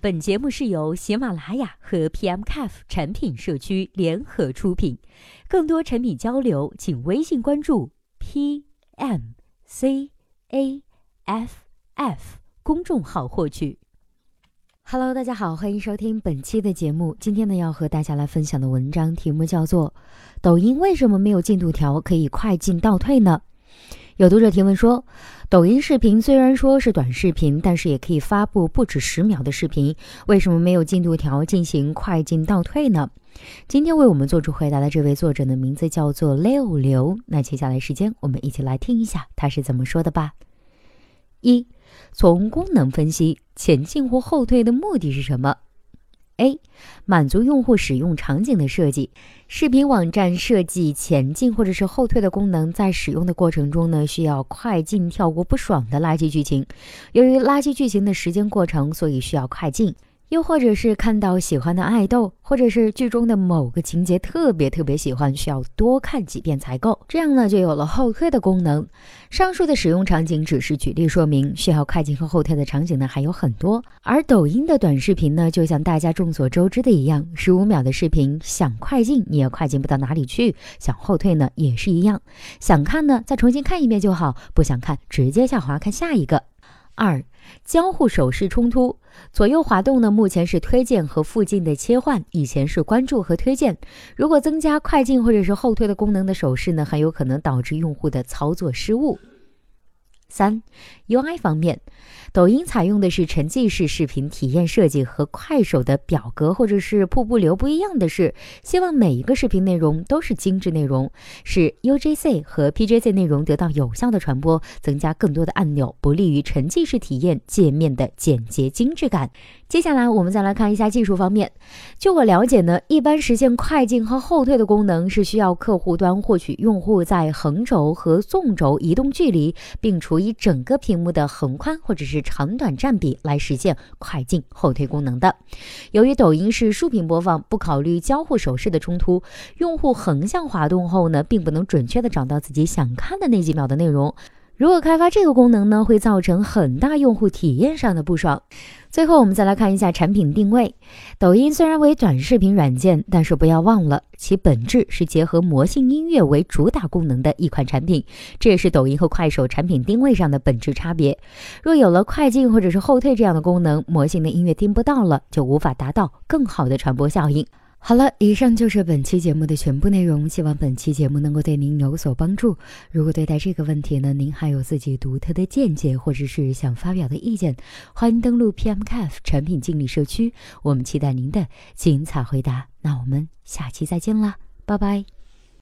本节目是由喜马拉雅和 PMCAF 产品社区联合出品，更多产品交流，请微信关注 PMCAFF 公众号获取。Hello，大家好，欢迎收听本期的节目。今天呢，要和大家来分享的文章题目叫做《抖音为什么没有进度条可以快进倒退呢？》有读者提问说，抖音视频虽然说是短视频，但是也可以发布不止十秒的视频，为什么没有进度条进行快进倒退呢？今天为我们做出回答的这位作者的名字叫做六流。那接下来时间，我们一起来听一下他是怎么说的吧。一，从功能分析，前进或后退的目的是什么？A. 满足用户使用场景的设计，视频网站设计前进或者是后退的功能，在使用的过程中呢，需要快进跳过不爽的垃圾剧情。由于垃圾剧情的时间过程，所以需要快进。又或者是看到喜欢的爱豆，或者是剧中的某个情节特别特别喜欢，需要多看几遍才够。这样呢，就有了后退的功能。上述的使用场景只是举例说明，需要快进和后退的场景呢还有很多。而抖音的短视频呢，就像大家众所周知的一样，十五秒的视频，想快进你也快进不到哪里去，想后退呢也是一样。想看呢，再重新看一遍就好；不想看，直接下滑看下一个。二。交互手势冲突，左右滑动呢？目前是推荐和附近的切换，以前是关注和推荐。如果增加快进或者是后退的功能的手势呢，很有可能导致用户的操作失误。三，UI 方面，抖音采用的是沉浸式视频体验设计，和快手的表格或者是瀑布流不一样的是，希望每一个视频内容都是精致内容，使 UGC 和 PGC 内容得到有效的传播，增加更多的按钮，不利于沉浸式体验界面的简洁精致感。接下来我们再来看一下技术方面。就我了解呢，一般实现快进和后退的功能是需要客户端获取用户在横轴和纵轴移动距离，并除以整个屏幕的横宽或者是长短占比来实现快进后退功能的。由于抖音是竖屏播放，不考虑交互手势的冲突，用户横向滑动后呢，并不能准确的找到自己想看的那几秒的内容。如果开发这个功能呢，会造成很大用户体验上的不爽。最后，我们再来看一下产品定位。抖音虽然为短视频软件，但是不要忘了，其本质是结合魔性音乐为主打功能的一款产品。这也是抖音和快手产品定位上的本质差别。若有了快进或者是后退这样的功能，魔性的音乐听不到了，就无法达到更好的传播效应。好了，以上就是本期节目的全部内容。希望本期节目能够对您有所帮助。如果对待这个问题呢，您还有自己独特的见解，或者是想发表的意见，欢迎登录 PMCAF 产品经理社区，我们期待您的精彩回答。那我们下期再见啦，拜拜。